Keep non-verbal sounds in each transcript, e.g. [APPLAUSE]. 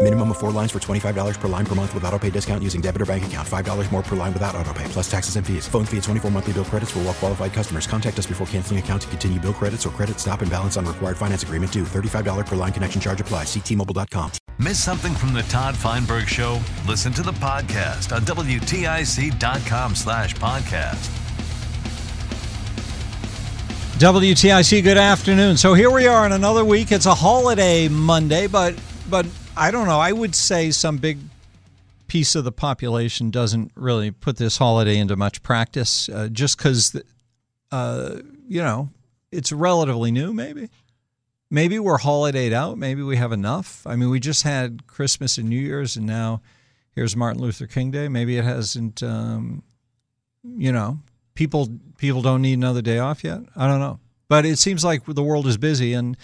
Minimum of four lines for $25 per line per month with auto pay discount using debit or bank account. $5 more per line without auto pay, plus taxes and fees. Phone fee at 24 monthly bill credits for all well qualified customers. Contact us before canceling account to continue bill credits or credit stop and balance on required finance agreement due. $35 per line connection charge apply. Ctmobile.com. Miss something from the Todd Feinberg Show? Listen to the podcast on WTIC.com slash podcast. WTIC, good afternoon. So here we are in another week. It's a holiday Monday, but but I don't know. I would say some big piece of the population doesn't really put this holiday into much practice, uh, just because, uh, you know, it's relatively new. Maybe, maybe we're holidayed out. Maybe we have enough. I mean, we just had Christmas and New Year's, and now here's Martin Luther King Day. Maybe it hasn't. Um, you know, people people don't need another day off yet. I don't know, but it seems like the world is busy and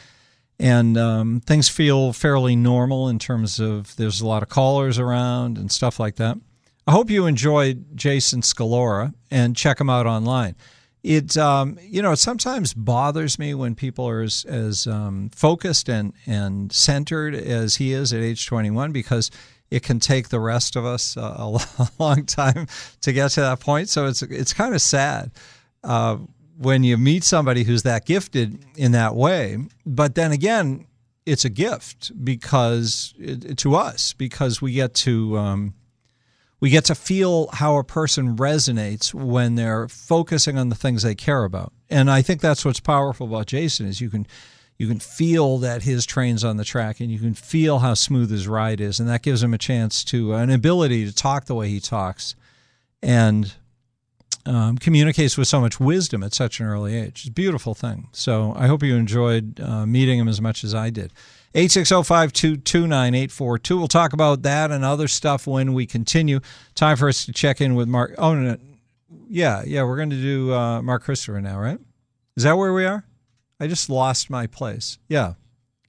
and um, things feel fairly normal in terms of there's a lot of callers around and stuff like that. I hope you enjoyed Jason Scalora and check him out online. It um, you know it sometimes bothers me when people are as, as um, focused and and centered as he is at age 21 because it can take the rest of us a [LAUGHS] long time to get to that point. So it's it's kind of sad. Uh, when you meet somebody who's that gifted in that way. But then again, it's a gift because it, to us because we get to um, we get to feel how a person resonates when they're focusing on the things they care about. And I think that's what's powerful about Jason is you can you can feel that his train's on the track and you can feel how smooth his ride is and that gives him a chance to an ability to talk the way he talks and um, communicates with so much wisdom at such an early age. It's a beautiful thing. So I hope you enjoyed uh, meeting him as much as I did. 860-522-9842. We'll talk about that and other stuff when we continue. Time for us to check in with Mark. Oh, no, yeah, yeah, we're going to do uh, Mark Christopher now, right? Is that where we are? I just lost my place. Yeah,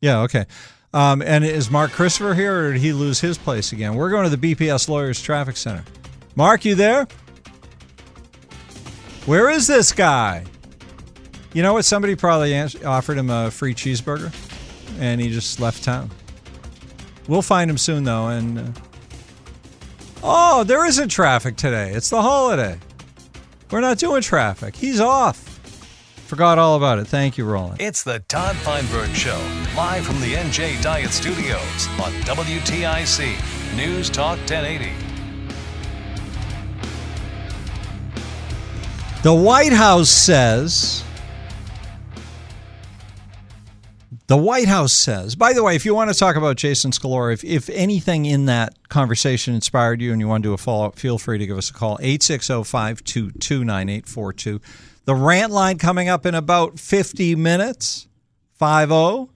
yeah, okay. Um, and is Mark Christopher here, or did he lose his place again? We're going to the BPS Lawyers Traffic Center. Mark, you there? Where is this guy? You know what? Somebody probably offered him a free cheeseburger, and he just left town. We'll find him soon, though. And uh, oh, there isn't traffic today. It's the holiday. We're not doing traffic. He's off. Forgot all about it. Thank you, Roland. It's the Todd Feinberg Show, live from the NJ Diet Studios on WTIC News Talk 1080. The White House says. The White House says, by the way, if you want to talk about Jason Scalora, if, if anything in that conversation inspired you and you want to do a follow up, feel free to give us a call, 860 522 9842. The rant line coming up in about 50 minutes, 50.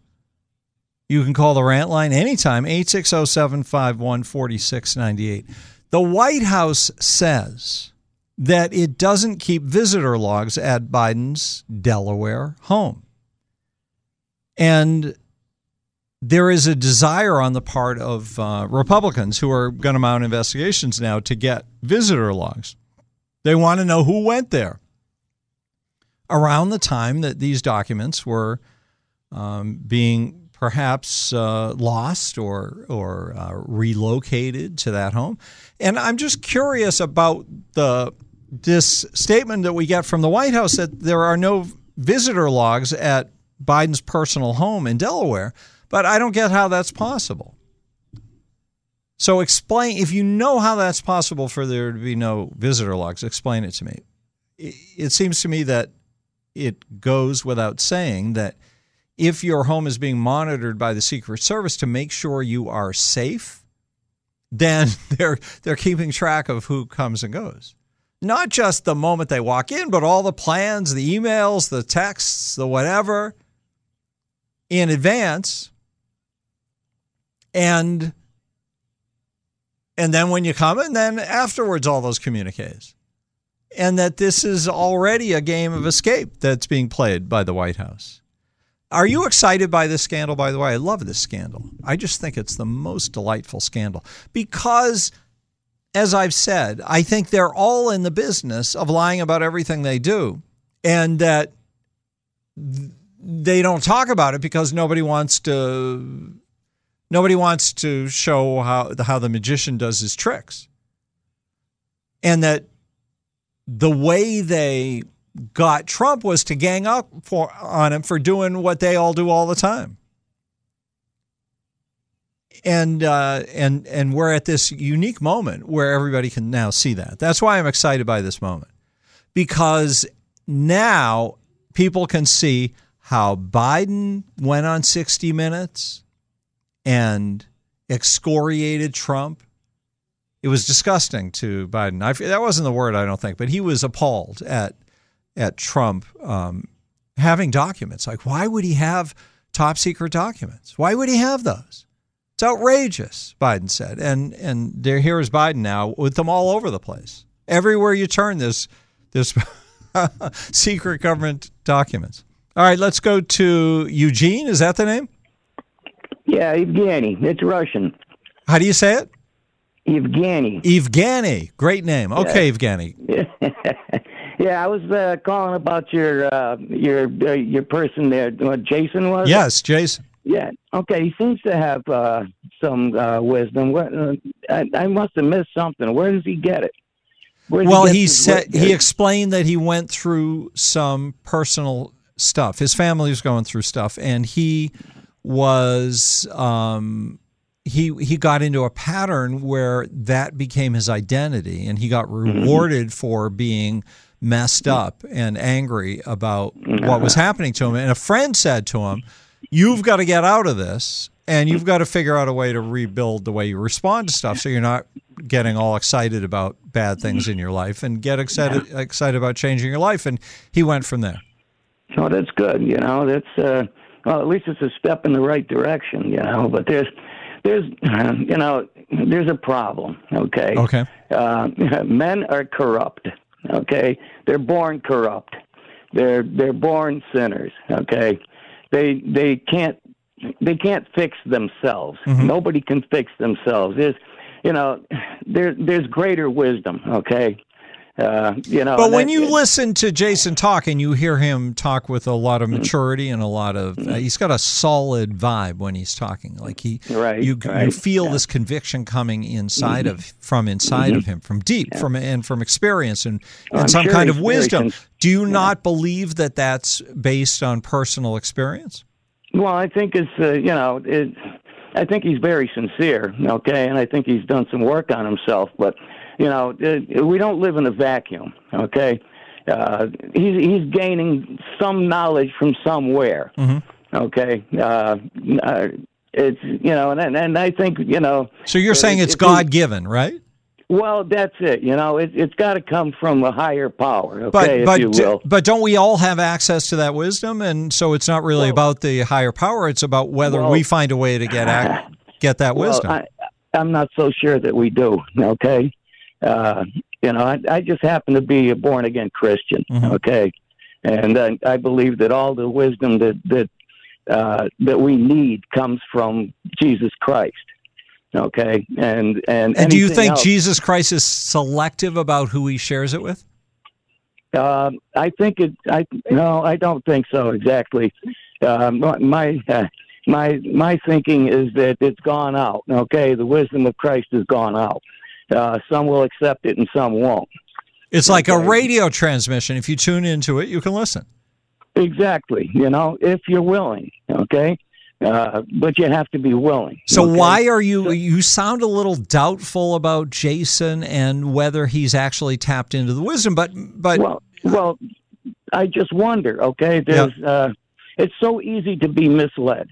You can call the rant line anytime, 860 751 4698. The White House says that it doesn't keep visitor logs at Biden's Delaware home. And there is a desire on the part of uh, Republicans who are going to mount investigations now to get visitor logs. They want to know who went there around the time that these documents were um, being perhaps uh, lost or or uh, relocated to that home. And I'm just curious about the this statement that we get from the White House that there are no visitor logs at Biden's personal home in Delaware, but I don't get how that's possible. So explain if you know how that's possible for there to be no visitor logs, explain it to me. It seems to me that it goes without saying that if your home is being monitored by the Secret Service to make sure you are safe, then [LAUGHS] they're they're keeping track of who comes and goes. Not just the moment they walk in, but all the plans, the emails, the texts, the whatever in advance. And and then when you come and then afterwards all those communiques. And that this is already a game of escape that's being played by the White House. Are you excited by this scandal, by the way? I love this scandal. I just think it's the most delightful scandal because, as I've said, I think they're all in the business of lying about everything they do and that they don't talk about it because nobody wants to nobody wants to show how how the magician does his tricks and that the way they got Trump was to gang up for, on him for doing what they all do all the time. And uh, and and we're at this unique moment where everybody can now see that. That's why I'm excited by this moment, because now people can see how Biden went on 60 Minutes and excoriated Trump. It was disgusting to Biden. I, that wasn't the word, I don't think, but he was appalled at at Trump um, having documents. Like, why would he have top secret documents? Why would he have those? It's outrageous, Biden said. And and there here is Biden now with them all over the place. Everywhere you turn, this this [LAUGHS] secret government documents. All right, let's go to Eugene. Is that the name? Yeah, Evgeny. It's Russian. How do you say it? Evgeny. Evgeny. Great name. Okay, yeah. Evgeny. [LAUGHS] Yeah, I was uh, calling about your uh, your uh, your person there. What Jason was? Yes, Jason. Yeah. Okay. He seems to have uh, some uh, wisdom. What, uh, I, I must have missed something. Where does he get it? well, he, he said he explained that he went through some personal stuff. His family was going through stuff, and he was um, he he got into a pattern where that became his identity, and he got mm-hmm. rewarded mm-hmm. for being messed up and angry about what was happening to him. And a friend said to him, You've got to get out of this and you've got to figure out a way to rebuild the way you respond to stuff so you're not getting all excited about bad things in your life and get excited yeah. excited about changing your life and he went from there oh that's good you know that's uh well at least it's a step in the right direction you know but there's there's [LAUGHS] you know there's a problem okay okay uh [LAUGHS] men are corrupt Okay, they're born corrupt. They're they're born sinners. Okay, they they can't they can't fix themselves. Mm-hmm. Nobody can fix themselves. There's you know there there's greater wisdom. Okay, uh, you know, but when that, you it, listen to Jason talk and you hear him talk with a lot of mm-hmm. maturity and a lot of, uh, he's got a solid vibe when he's talking. Like he, right, you right, you feel yeah. this conviction coming inside mm-hmm. of from inside mm-hmm. of him, from deep, yeah. from and from experience and, and some sure kind of wisdom. Do you yeah. not believe that that's based on personal experience? Well, I think it's uh, you know it, I think he's very sincere. Okay, and I think he's done some work on himself, but you know, uh, we don't live in a vacuum. Okay, uh, he's he's gaining some knowledge from somewhere. Mm-hmm. Okay, uh, uh, it's you know, and and I think you know. So you're saying it's God given, right? Well, that's it. You know, it, has got to come from a higher power. Okay, but but but don't we all have access to that wisdom? And so it's not really well, about the higher power. It's about whether well, we find a way to get ac- get that well, wisdom. I, I'm not so sure that we do. Okay, uh, you know, I, I just happen to be a born again Christian. Mm-hmm. Okay, and I, I believe that all the wisdom that that uh, that we need comes from Jesus Christ. Okay, and and and do you think else, Jesus Christ is selective about who He shares it with? Uh, I think it. I no, I don't think so exactly. Uh, my uh, [LAUGHS] my my thinking is that it's gone out. Okay, the wisdom of Christ has gone out. Uh, some will accept it and some won't. It's like a radio transmission. If you tune into it, you can listen. Exactly. You know, if you're willing. Okay. Uh, but you have to be willing. So okay? why are you? You sound a little doubtful about Jason and whether he's actually tapped into the wisdom. But but well, well, I just wonder. Okay, there's uh, it's so easy to be misled.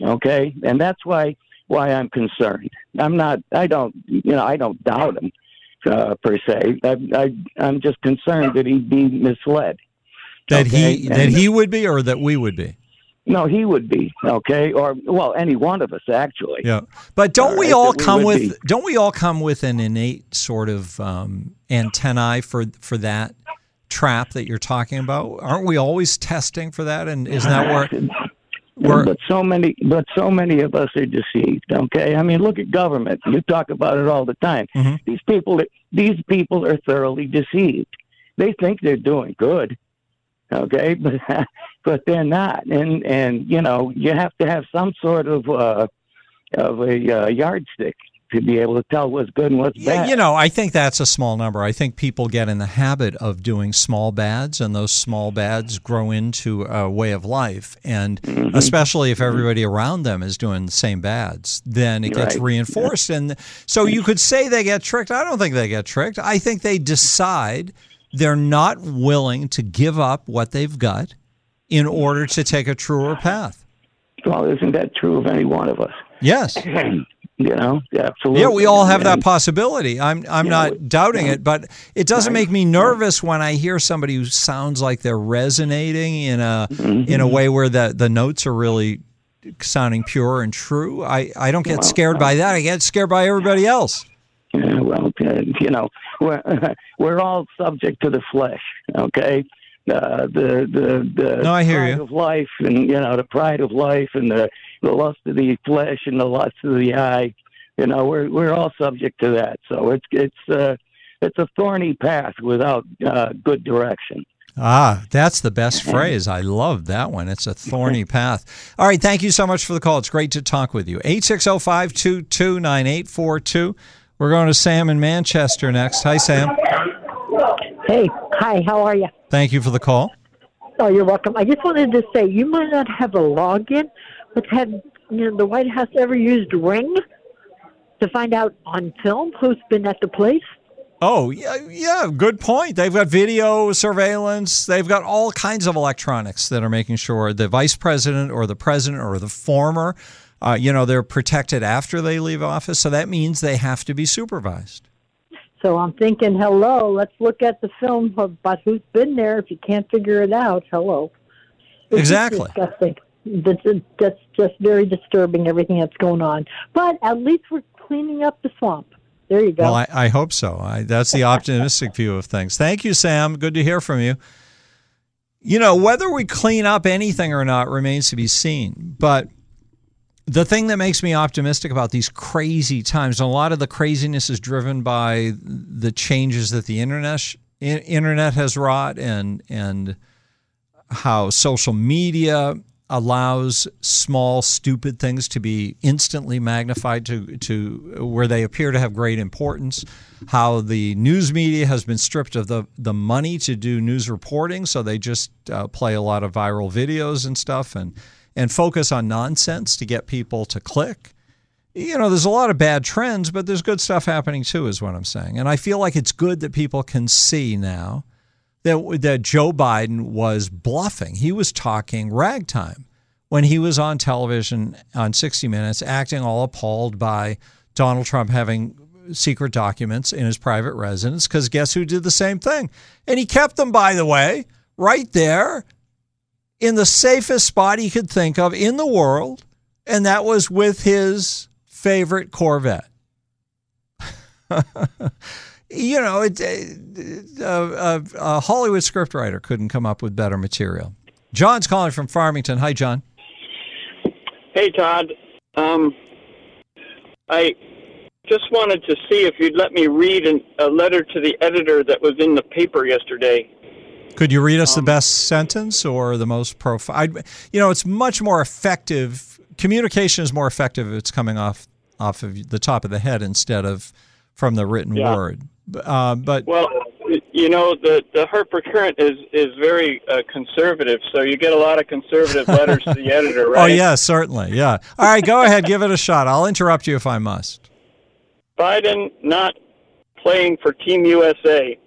Okay, and that's why why I'm concerned. I'm not. I don't. You know, I don't doubt him uh, per se. I, I I'm just concerned that he'd be misled. that Okay, he and- that he would be, or that we would be. No, he would be okay, or well, any one of us actually. Yeah, but don't All we right, all that we come with be. don't we all come with an innate sort of um, antennae for for that trap that you're talking about? Aren't we always testing for that? And isn't that where where but so many, but so many of us are deceived. Okay, I mean, look at government. You talk about it all the time. Mhm. These people, these people are thoroughly deceived. They think they're doing good. Okay, [LAUGHS] but but they're not. And and you know, you have to have some sort of uh, of a uh, yardstick to be able to tell what's good and what's Yeah, bad. you know, I think that's a small number. I think people get in the habit of doing small bads, and those small bads grow into a way of life. And Mm-hmm. especially if everybody around them is doing the same bads, then it gets Right. reinforced. And so you could say they get tricked. I don't think they get tricked. I think they decide they're not willing to give up what they've got in order to take a truer path. Well, isn't that true of any one of us? Yes. [CLEARS THROAT] You know, absolutely. Yeah, we all have that possibility. I'm I'm Yeah, not we- doubting it, but it doesn't make me nervous when I hear somebody who sounds like they're resonating in a Mm-hmm. in a way where the the notes are really sounding pure and true. I, I don't get scared by that. I get scared by everybody else. Yeah, well, uh, [LAUGHS] you know, we're we're all subject to the flesh. Okay, uh, the the the No, I hear pride you. of life, and you know, the pride of life, and the the lust of the flesh, and the lust of the eye. You know, we're we're all subject to that. So it's it's uh, it's a thorny path without uh, good direction. Ah, that's the best phrase. I love that one. It's a thorny [LAUGHS] path. All right, thank you so much for the call. It's great to talk with you. 860-522-9842. We're going to Sam in Manchester next. Hi, Sam. Hey, hi, how are you? Thank you for the call. Oh, you're welcome. I just wanted to say you might not have a login, but have you know, the White House ever used Ring to find out on film who's been at the place? Oh, yeah, yeah, good point. They've got video surveillance. They've got all kinds of electronics that are making sure the vice president or the president or the former, uh, you know, they're protected after they leave office. So that means they have to be supervised. So I'm thinking, hello, let's look at the film about who's been there. If you can't figure it out, hello. It's Exactly. disgusting. That's, that's just very disturbing, everything that's going on. But at least we're cleaning up the swamp. There you go. Well, I, I hope so. I, that's the optimistic view of things. Thank you, Sam. Good to hear from you. You know, whether we clean up anything or not remains to be seen. But the thing that makes me optimistic about these crazy times, a lot of the craziness is driven by the changes that the internet internet has wrought, and and how social media allows small stupid things to be instantly magnified to to where they appear to have great importance how the news media has been stripped of the the money to do news reporting so they just uh, play a lot of viral videos and stuff and and focus on nonsense to get people to click you know, there's a lot of bad trends, but there's good stuff happening too, is what I'm saying. And I feel like it's good that people can see now that that Joe Biden was bluffing. He was talking ragtime when he was on television on 60 Minutes, acting all appalled by Donald Trump having secret documents in his private residence. Because guess who did the same thing? And he kept them, by the way, right there in the safest spot he could think of in the world, and that was with his favorite Corvette. [LAUGHS] you know, it, uh, a, a Hollywood scriptwriter couldn't come up with better material. John's calling from Farmington. Hi, John. Hey, Todd. Um, I just wanted to see if you'd let me read an, a letter to the editor that was in the paper yesterday. Could you read us the best sentence or the most profound? You know, it's much more effective communication is more effective if it's coming off off of the top of the head instead of from the written Yeah. word. Uh, but Well, you know, the the Hartford Courant is is very uh, conservative, so you get a lot of conservative letters to the editor, [LAUGHS] right? oh yeah, certainly, yeah. All right, go ahead, give it a shot. I'll interrupt you if I must. Biden not playing for Team USA.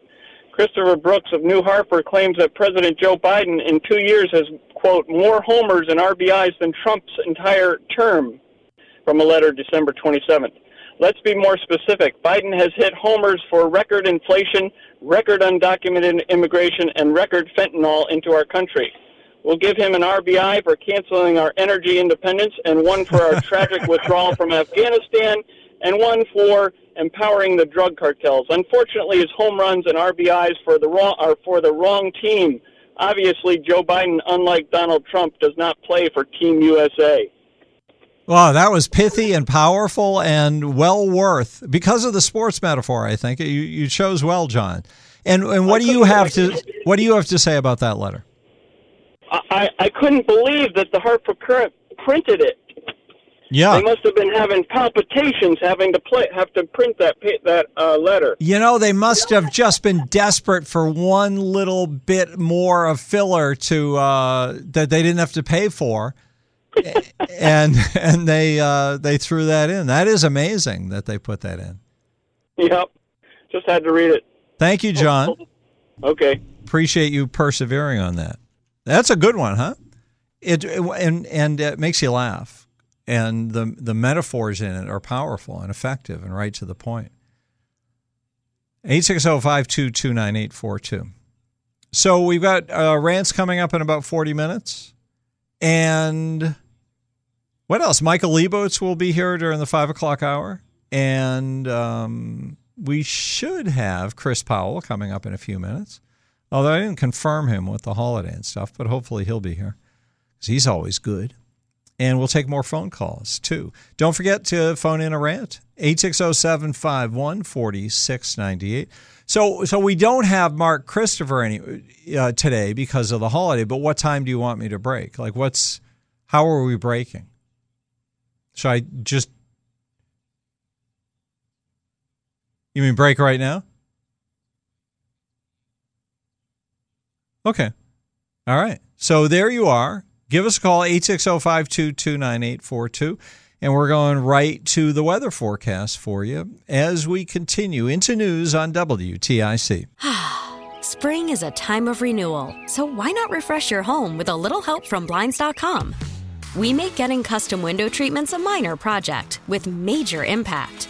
Christopher Brooks of New Hartford claims that President Joe Biden in two years has, quote, more homers and RBIs than Trump's entire term, from a letter December 27th. Let's be more specific. Biden has hit homers for record inflation, record undocumented immigration, and record fentanyl into our country. We'll give him an RBI for canceling our energy independence and one for our [LAUGHS] tragic withdrawal from Afghanistan and one for empowering the drug cartels. Unfortunately, his home runs and RBIs for the wrong are for the wrong team. Obviously, Joe Biden, unlike Donald Trump, does not play for Team USA. Wow, that was pithy and powerful and well worth because of the sports metaphor. I think you you chose well, John. And and what do you have to what do you have to say about that letter? I, I, couldn't believe that the Hartford Courant printed it. Yeah. They must have been having palpitations having to play have to print that that uh, letter. You know, they must have just been desperate for one little bit more of filler to uh, that they didn't have to pay for, [LAUGHS] and and they uh, they threw that in. That is amazing that they put that in. Yep. Just had to read it. Thank you, John. [LAUGHS] Okay. Appreciate you persevering on that. That's a good one, huh? It and and it makes you laugh, and the the metaphors in it are powerful and effective and right to the point. 860-522-9842. So we've got uh, rants coming up in about 40 minutes. And what else? Michael Leibowitz will be here during the 5 o'clock hour. And um, we should have Chris Powell coming up in a few minutes. Although I didn't confirm him with the holiday and stuff, but hopefully he'll be here because he's always good. And we'll take more phone calls too. Don't forget to phone in a rant 860 751 4698. So, so we don't have Mark Christopher any uh, today because of the holiday. But what time do you want me to break? Like, what's how are we breaking? Should I just? You mean break right now? Okay. All right. So there you are. Give us a call 860-522-9842 and we're going right to the weather forecast for you as we continue into news on WTIC. [SIGHS] Spring is a time of renewal, so why not refresh your home with a little help from Blinds.com? We make getting custom window treatments a minor project with major impact.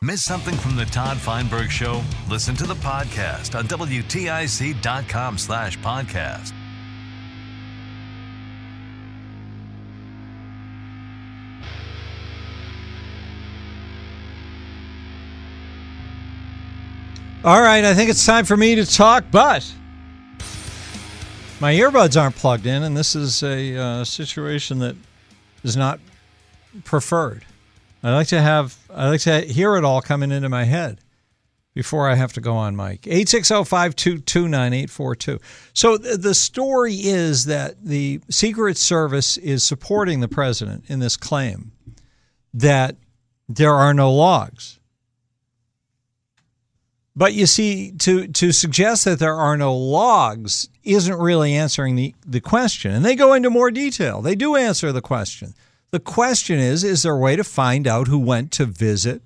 Miss something from the Todd Feinberg Show? Listen to the podcast on WTIC.com slash podcast. All right, I think it's time for me to talk, but my earbuds aren't plugged in, and this is a uh, situation that is not preferred. I like to have I like to hear it all coming into my head before I have to go on mic. 860-522-9842. So the story is that the Secret Service is supporting the president in this claim that there are no logs. But you see, to, to suggest that there are no logs isn't really answering the, the question. And they go into more detail. They do answer the question. The question is is there a way to find out who went to visit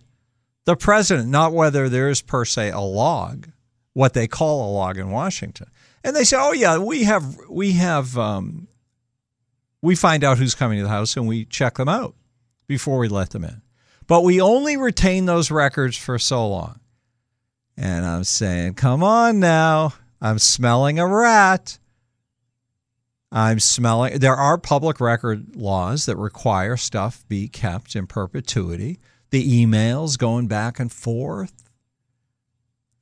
the president, not whether there is per se a log, what they call a log in Washington. And they say, "Oh yeah, we have we have um, we find out who's coming to the house and we check them out before we let them in, but we only retain those records for so long." And I'm saying, "Come on now, I'm smelling a rat." I'm smelling. There are public record laws that require stuff be kept in perpetuity the emails going back and forth.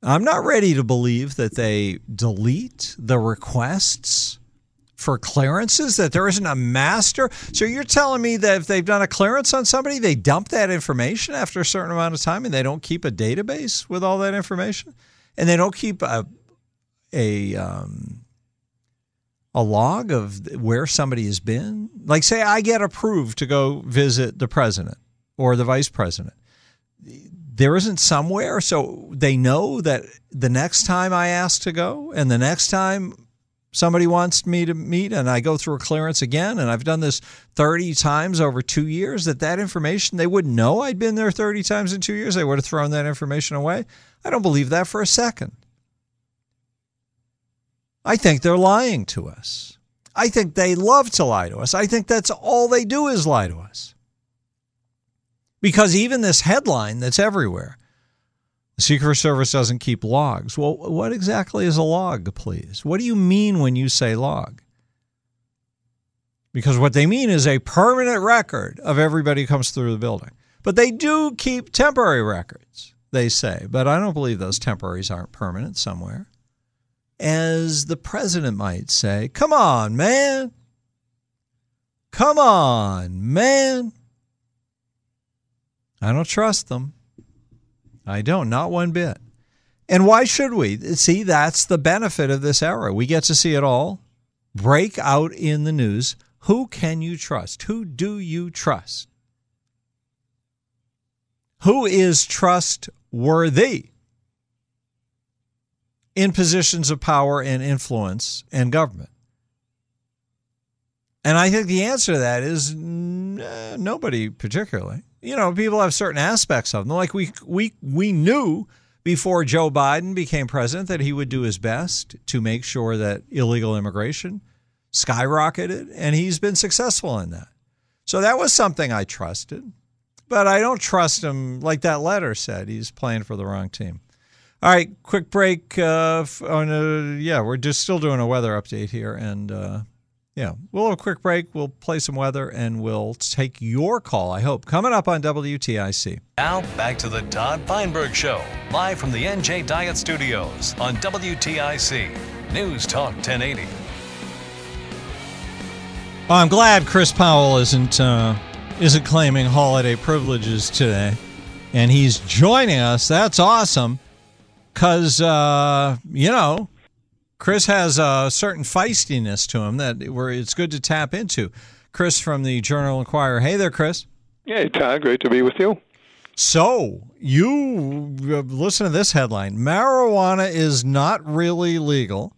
I'm not ready to believe that they delete the requests for clearances, that there isn't a master. So you're telling me that if they've done a clearance on somebody, they dump that information after a certain amount of time and they don't keep a database with all that information? And they don't keep a, a, um, a log of where somebody has been? Like, say, I get approved to go visit the president or the vice president. There isn't somewhere, so they know that the next time I ask to go and the next time somebody wants me to meet and I go through a clearance again and I've done this 30 times over 2 years that that information they wouldn't know I'd been there 30 times in 2 years they would have thrown that information away I don't believe that for a second I think they're lying to us I think they love to lie to us I think that's all they do is lie to us because even this headline that's everywhere, the Secret Service doesn't keep logs. Well, what exactly is a log, please? What do you mean when you say log? Because what they mean is a permanent record of everybody who comes through the building. But they do keep temporary records, they say. But I don't believe those temporaries aren't permanent somewhere. As the president might say, come on, man. Come on, man. I don't trust them. I don't, not one bit. And why should we? See, that's the benefit of this era. We get to see it all break out in the news. Who can you trust? Who do you trust? Who is trustworthy in positions of power and influence and government? And I think the answer to that is nobody particularly you know, people have certain aspects of them. Like we we we knew before Joe Biden became president that he would do his best to make sure that illegal immigration skyrocketed, and he's been successful in that. So that was something I trusted, but I don't trust him like that letter said. He's playing for the wrong team. All right, quick break. Uh, on a, yeah, we're just still doing a weather update here, and uh, yeah, we'll have a quick break. We'll play some weather and we'll take your call, I hope, coming up on WTIC. Now, back to the Todd Feinberg Show, live from the NJ Diet Studios on WTIC. News Talk 1080. Well, I'm glad Chris Powell isn't, uh, isn't claiming holiday privileges today. And he's joining us. That's awesome. Because, uh, you know, Chris has a certain feistiness to him that where it's good to tap into. Chris from the Journal Inquirer. Hey there, Chris. Hey, Todd. Great to be with you. So, you uh, listen to this headline Marijuana is not really legal,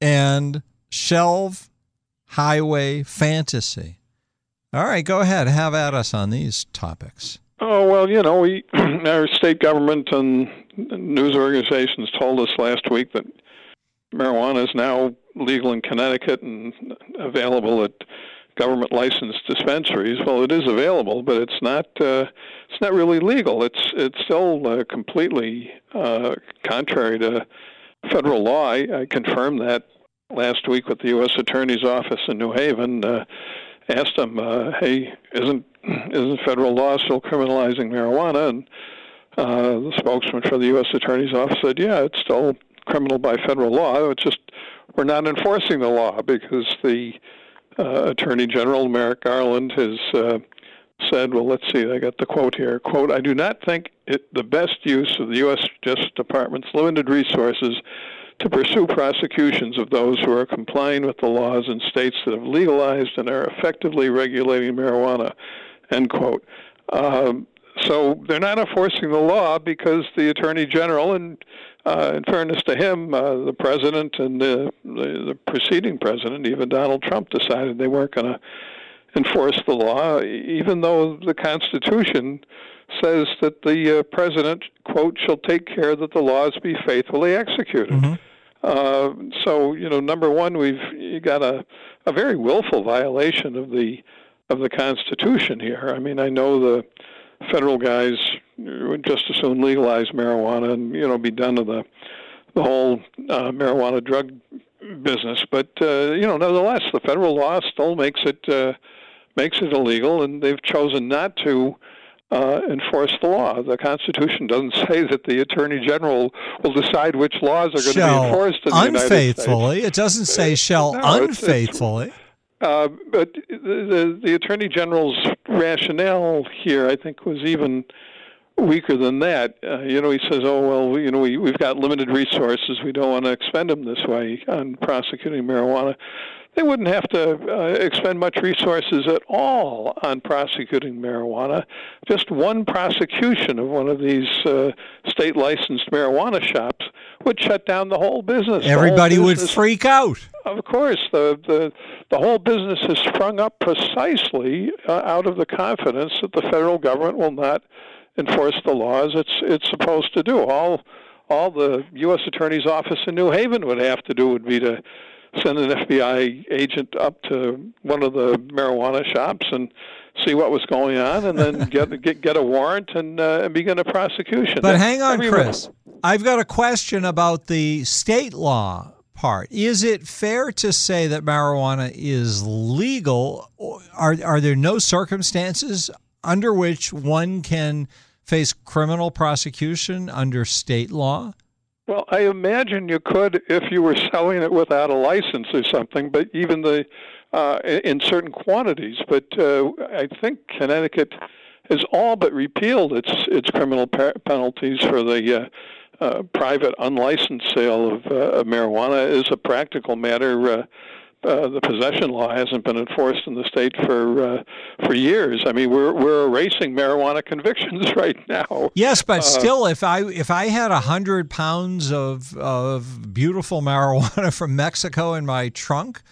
and shelve highway fantasy. All right, go ahead. Have at us on these topics. Oh, well, you know, we, [CLEARS THROAT] our state government and news organizations told us last week that marijuana is now legal in Connecticut and available at government licensed dispensaries. Well, it is available, but it's not uh, it's not really legal. It's it's still uh, completely uh, contrary to federal law. I, I confirmed that last week with the U.S. Attorney's Office in New Haven. Uh, asked them, uh, "Hey, isn't isn't federal law still criminalizing marijuana?" And uh, the spokesman for the U.S. Attorney's Office said, "Yeah, it's still criminal by federal law. It's just we're not enforcing the law because the uh, Attorney General Merrick Garland has uh, said, well, let's see, I got the quote here. Quote, I do not think it the best use of the U.S. Justice Department's limited resources to pursue prosecutions of those who are complying with the laws in states that have legalized and are effectively regulating marijuana, end quote. Um, so they're not enforcing the law because the attorney general, and uh, in fairness to him, uh, the president and the, the, the preceding president, even Donald Trump, decided they weren't going to enforce the law, even though the Constitution says that the uh, president, quote, shall take care that the laws be faithfully executed. Mm-hmm. Uh, so, you know, number one, we've you got a, a very willful violation of the of the Constitution here. I mean, I know the federal guys would just as soon legalize marijuana and you know be done with the the whole uh, marijuana drug business, but uh, you know, nevertheless, the federal law still makes it uh, makes it illegal, and they've chosen not to uh, enforce the law. The Constitution doesn't [LAUGHS] say that the Attorney General will decide which laws are going shall to be enforced in the United States. unfaithfully. It doesn't say shall No, it's- it's- unfaithfully. Uh, but the, the Attorney General's rationale here, I think, was even weaker than that. Uh, you know, he says, "Oh well, you know, we we've got limited resources. We don't want to expend them this way on prosecuting marijuana." They wouldn't have to uh, expend much resources at all on prosecuting marijuana. Just one prosecution of one of these uh, state licensed marijuana shops would shut down the whole business. The whole Everybody would freak out. Of course, the the the whole business has sprung up precisely uh, out of the confidence that the federal government will not enforce the laws it's it's supposed to do. All all the U.S. Attorney's Office in New Haven would have to do would be to send an FBI agent up to one of the marijuana shops and see what was going on, and then [LAUGHS] get get get a warrant and, uh, and begin a prosecution. But hang on, Chris. I've got a question about the state law part. Is it fair to say that marijuana is legal? Are are there no circumstances under which one can face criminal prosecution under state law? Well, I imagine you could if you were selling it without a license or something, but even the uh, in in certain quantities. But uh, I think Connecticut has all but repealed its its criminal penalties for the uh, uh, private unlicensed sale of, uh, of marijuana. is a practical matter. Uh, uh, the possession law hasn't been enforced in the state for uh, for years. I mean, we're we're erasing marijuana convictions [LAUGHS] right now. Yes, but Uh, still, if I if I had a hundred pounds of of beautiful [LAUGHS] marijuana from Mexico in my trunk,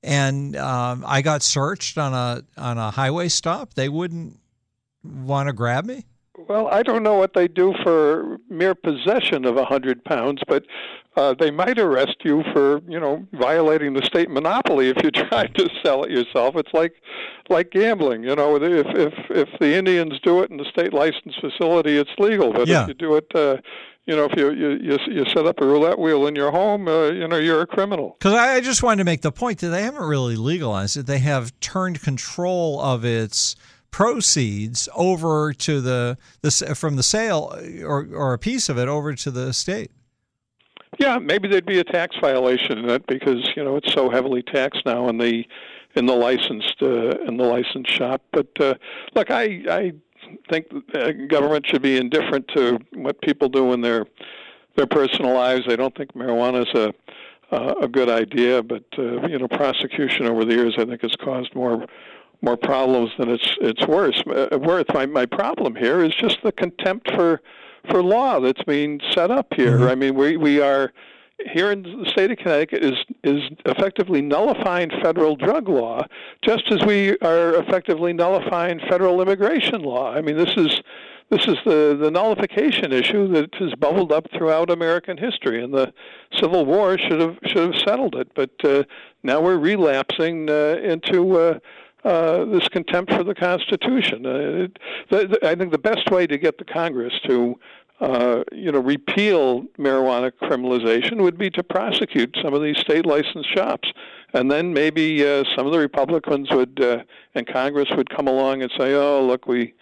and um, I got searched on a on a highway stop, they wouldn't want to grab me. Well, I don't know what they do for mere possession of a hundred pounds, but uh, they might arrest you for you know violating the state monopoly if you [LAUGHS] try to sell it yourself. It's like like gambling, you know. If if if the Indians do it in the state licensed facility, it's legal. But Yeah. if you do it, uh, you know, if you you you, you set up a roulette wheel in your home, uh, you know, you're a criminal. Because I, I just wanted to make the point that they haven't really legalized it. They have turned control of its proceeds over to the the from the sale or or a piece of it over to the state. Yeah, maybe there'd be a tax violation in it because you know it's so heavily taxed now in the in the licensed uh, in the licensed shop. But uh, look, I I think uh, government should be indifferent to what people do in their their personal lives. I don't think marijuana is a uh, a good idea, but uh, you know prosecution over the years I think has caused more more problems than it's it's worse uh, worth. My my problem here is just the contempt for for law that's being set up here. I mean, we we are here in the state of Connecticut is is effectively nullifying federal drug law, just as we are effectively nullifying federal immigration law. I mean, this is this is the the nullification issue that has bubbled up throughout American history, and the Civil War should have should have settled it. But uh, now we're relapsing uh, into. Uh, uh, this contempt for the Constitution. Uh, it, the, I think the best way to get the Congress to, uh, you know, repeal marijuana criminalization would be to prosecute some of these state licensed shops, and then maybe uh, some of the Republicans would uh, and Congress would come along and say, "Oh, look, we."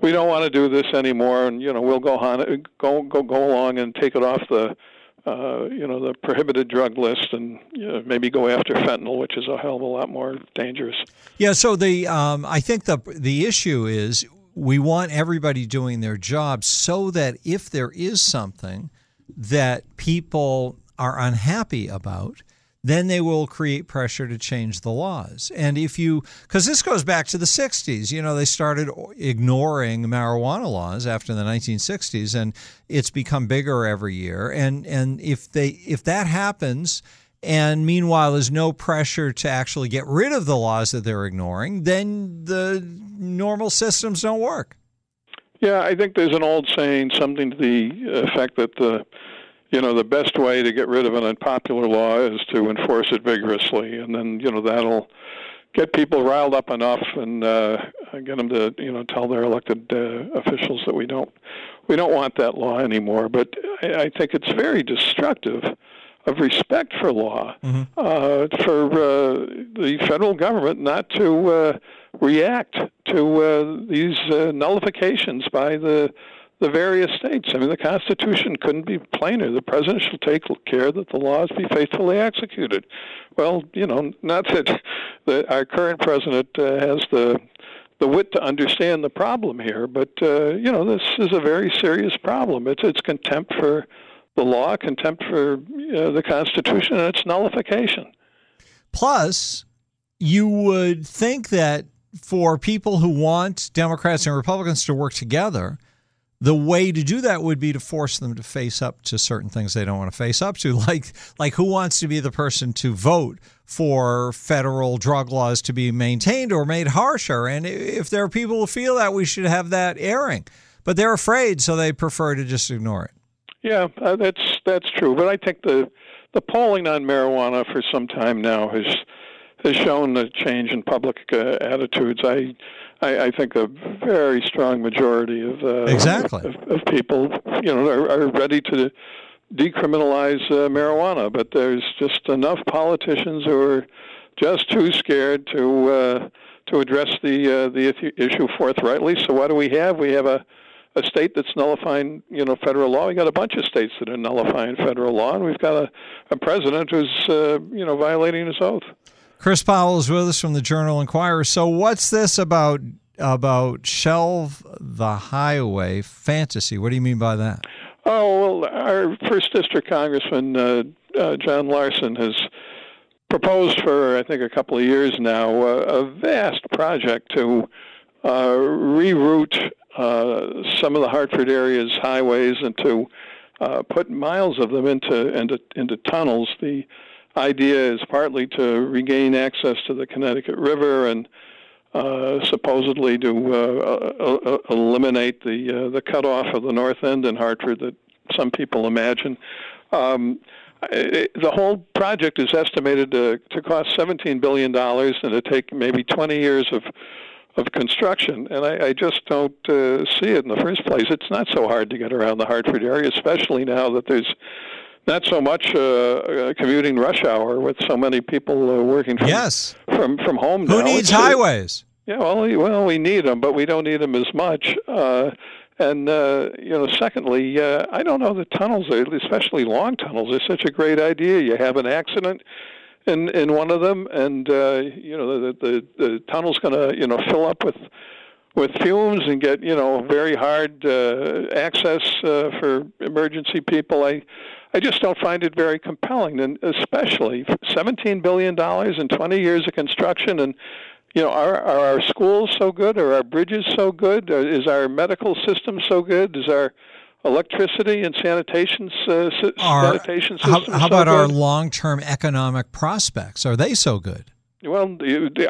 we don't want to do this anymore, and you know we'll go on go go go along and take it off the uh, you know the prohibited drug list and you know, maybe go after fentanyl, which is a hell of a lot more dangerous. Yeah. So the um, I think the the issue is we want everybody doing their job so that if there is something that people are unhappy about, then they will create pressure to change the laws. And if you, because this goes back to the 60s, you know, they started ignoring marijuana laws after the 1960s, and it's become bigger every year. And and if they if that happens, and meanwhile there's no pressure to actually get rid of the laws that they're ignoring, then the normal systems don't work. Yeah, I think there's an old saying, something to the effect that the you know the best way to get rid of an unpopular law is to enforce it vigorously, and then you know that'll get people riled up enough and uh, get them to you know tell their elected uh, officials that we don't we don't want that law anymore. But I, I think it's very destructive of respect for law mm-hmm. uh, for uh, the federal government not to uh, react to uh, these uh, nullifications by the the various states. I mean, the Constitution couldn't be plainer. The president shall take care that the laws be faithfully executed. Well, you know, not that the, our current president uh, has the the wit to understand the problem here, but uh, you know, this is a very serious problem. It's it's contempt for the law, contempt for uh, the Constitution, and its nullification. Plus, you would think that for people who want Democrats and Republicans to work together the way to do that would be to force them to face up to certain things they don't want to face up to. [LAUGHS] Like like who wants to be the person to vote for federal drug laws to be maintained or made harsher? And if there are people who feel that we should have that airing. But they're afraid so they prefer to just ignore it. Yeah uh, that's that's true. But i think the the polling on marijuana for some time now has has shown a change in public uh, attitudes. I I, I think a very strong majority of uh, exactly of, of, people, you know, are, are ready to decriminalize uh, marijuana. But there's just enough politicians who are just too scared to uh, to address the uh, the issue forthrightly. So what do we have? We have a a state that's nullifying, you know, federal law. We got a bunch of states that are nullifying federal law, and we've got a, a president who's, uh, you know, violating his oath. Chris Powell is with us from the Journal Inquirer. So, what's this about about shelve the highway fantasy? What do you mean by that? Oh well, our first district congressman uh, uh, John Larson has proposed for I think a couple of years now uh, a vast project to uh, reroute uh, some of the Hartford area's highways and to uh, put miles of them into into into tunnels. The idea is partly to regain access to the Connecticut River and uh, supposedly to uh, uh, eliminate the uh, the cutoff of the north end in Hartford that some people imagine. Um, it, the whole project is estimated to, to cost $17 billion and to take maybe 20 years of of construction, and I, I just don't uh, see it in the first place. It's not so hard to get around the Hartford area, especially now that there's not so much uh, uh, commuting rush hour with so many people uh, working from yes. from from home. Who now. needs it's, highways? Yeah, well, we, well, we need them, but we don't need them as much. Uh, and uh, you know, secondly, uh, I don't know that tunnels, especially long tunnels, are such a great idea. You have an accident in in one of them, and uh, you know the the, the tunnel's going to you know fill up with with fumes and get you know very hard uh, access uh, for emergency people. I I just don't find it very compelling, and especially seventeen billion dollars in twenty years of construction, and you know, are, are our schools so good? Are our bridges so good? Is our medical system so good? Is our electricity and sanitation uh, our, sanitation system how, how so about good? our long-term economic prospects? Are they so good? Well,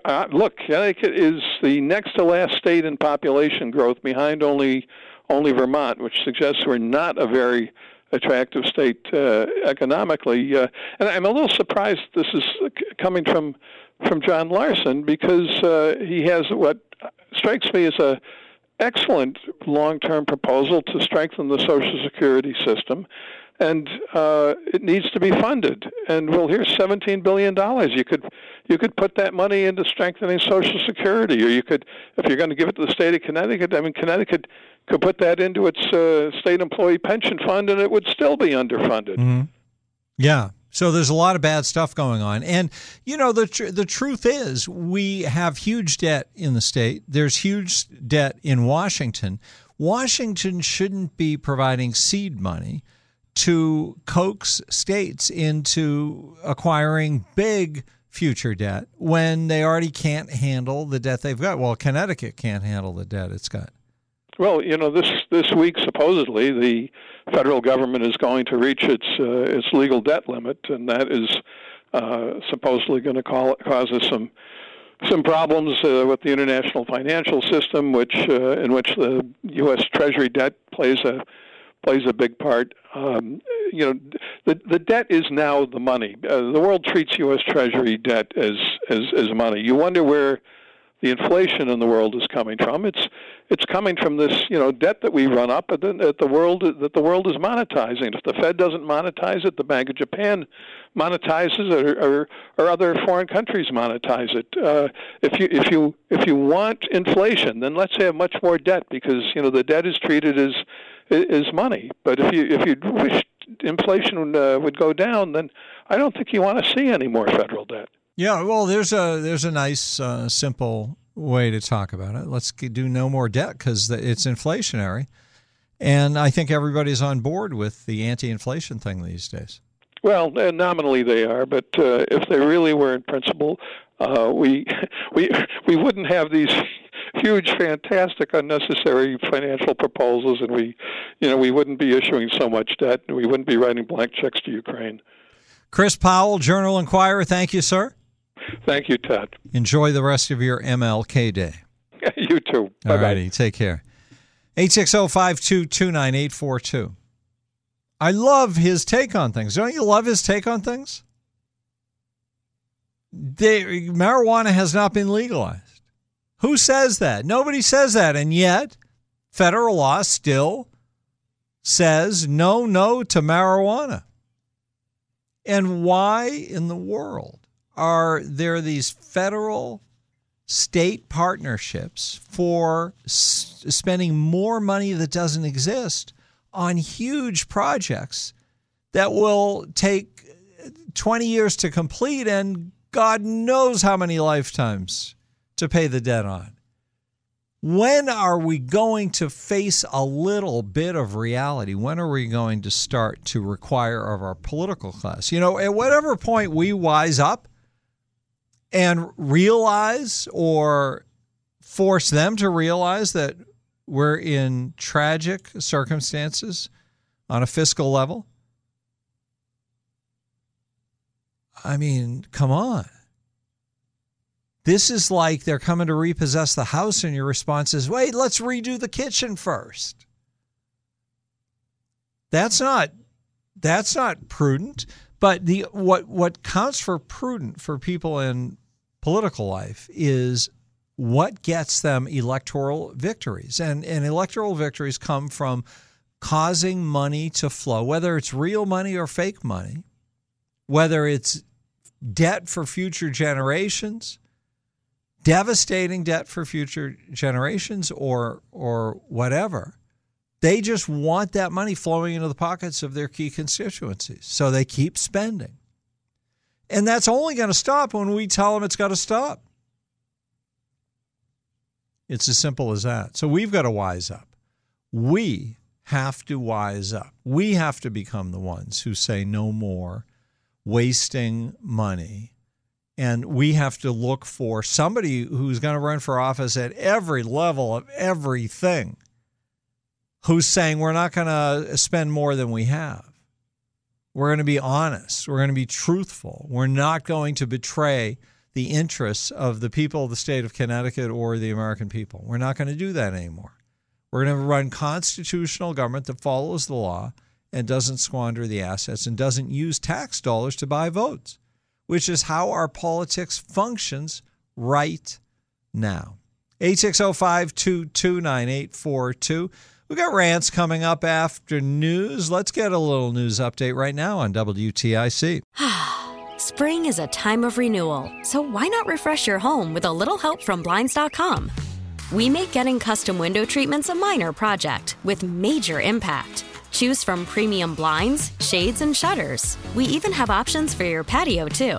uh, look, Connecticut is the next to last state in population growth, behind only only Vermont, which suggests we're not a very attractive state uh, economically. Uh, and I'm a little surprised this is coming from from John Larson because uh, he has what strikes me as a excellent long-term proposal to strengthen the Social Security system. and uh, it needs to be funded. And well, here's 17 billion dollars. You could you could put that money into strengthening Social Security, or you could, if you're going to give it to the state of Connecticut, I mean, Connecticut could put that into its uh, state employee pension fund, and it would still be underfunded. Mm-hmm. Yeah. So there's a lot of bad stuff going on, and you know the tr- the truth is we have huge debt in the state. There's huge debt in Washington. Washington shouldn't be providing seed money to coax states into acquiring big future debt when they already can't handle the debt they've got. Well, Connecticut can't handle the debt it's got. Well, you know, this this week supposedly the federal government is going to reach its uh, its legal debt limit, and that is uh, supposedly going to cause us some some problems uh, with the international financial system, which uh, in which the U.S. Treasury debt plays a plays a big part. Um, you know, the the debt is now the money. Uh, the world treats U.S. Treasury debt as as as money. You wonder where the inflation in the world is coming from. It's it's coming from this you know debt that we run up at the, at the world that the world is monetizing. If the Fed doesn't monetize it, the Bank of Japan monetizes it, or, or, or other foreign countries monetize it. Uh, if you if you if you want inflation, then let's have much more debt because you know the debt is treated as is money. But if you if you wish inflation uh, would go down, then I don't think you want to see any more federal debt. Yeah, well, there's a there's a nice uh, simple way to talk about it. Let's do no more debt because it's inflationary, and I think everybody's on board with the anti-inflation thing these days. Well, nominally they are, but uh, if they really were in principle, uh, we [LAUGHS] we we wouldn't have these [LAUGHS] huge, fantastic, unnecessary financial proposals, and we, you know, we wouldn't be issuing so much debt, and we wouldn't be writing blank checks to Ukraine. Chris Powell, Journal Inquirer. Thank you, sir. Thank you, Ted. Enjoy the rest of your MLK day. [LAUGHS] you too. Bye All righty. Take care. 860 I love his take on things. Don't you love his take on things? They, marijuana has not been legalized. Who says that? Nobody says that. And yet, federal law still says no, no to marijuana. And why in the world are there these federal state partnerships for s- spending more money that doesn't exist on huge projects that will take 20 years to complete and God knows how many lifetimes to pay the debt on. When are we going to face a little bit of reality? When are we going to start to require of our political class? You know, at whatever point we wise up and realize or force them to realize that we're in tragic circumstances on a fiscal level. I mean, come on. This is like they're coming to repossess the house, and your response is, wait, let's redo the kitchen first. That's not that's not prudent. But the what what counts for prudent for people in political life is what gets them electoral victories. And and electoral victories come from causing money to flow, whether it's real money or fake money, whether it's debt for future generations, devastating debt for future generations or or whatever. They just want that money flowing into the pockets of their key constituencies. So they keep spending. And that's only going to stop when we tell them it's got to stop. It's as simple as that. So we've got to wise up. We have to wise up. We have to become the ones who say no more wasting money and we have to look for somebody who's going to run for office at every level of everything who's saying we're not going to spend more than we have. We're going to be honest. We're going to be truthful. We're not going to betray the interests of the people of the state of Connecticut or the American people. We're not going to do that anymore. We're going to run constitutional government that follows the law and doesn't squander the assets and doesn't use tax dollars to buy votes which is how our politics functions right now. 860 522 9842. We got rants coming up after news. Let's get a little news update right now on WTIC. [SIGHS] Spring is a time of renewal, so why not refresh your home with a little help from Blinds.com? We make getting custom window treatments a minor project with major impact. Choose from premium blinds, shades, and shutters. We even have options for your patio, too.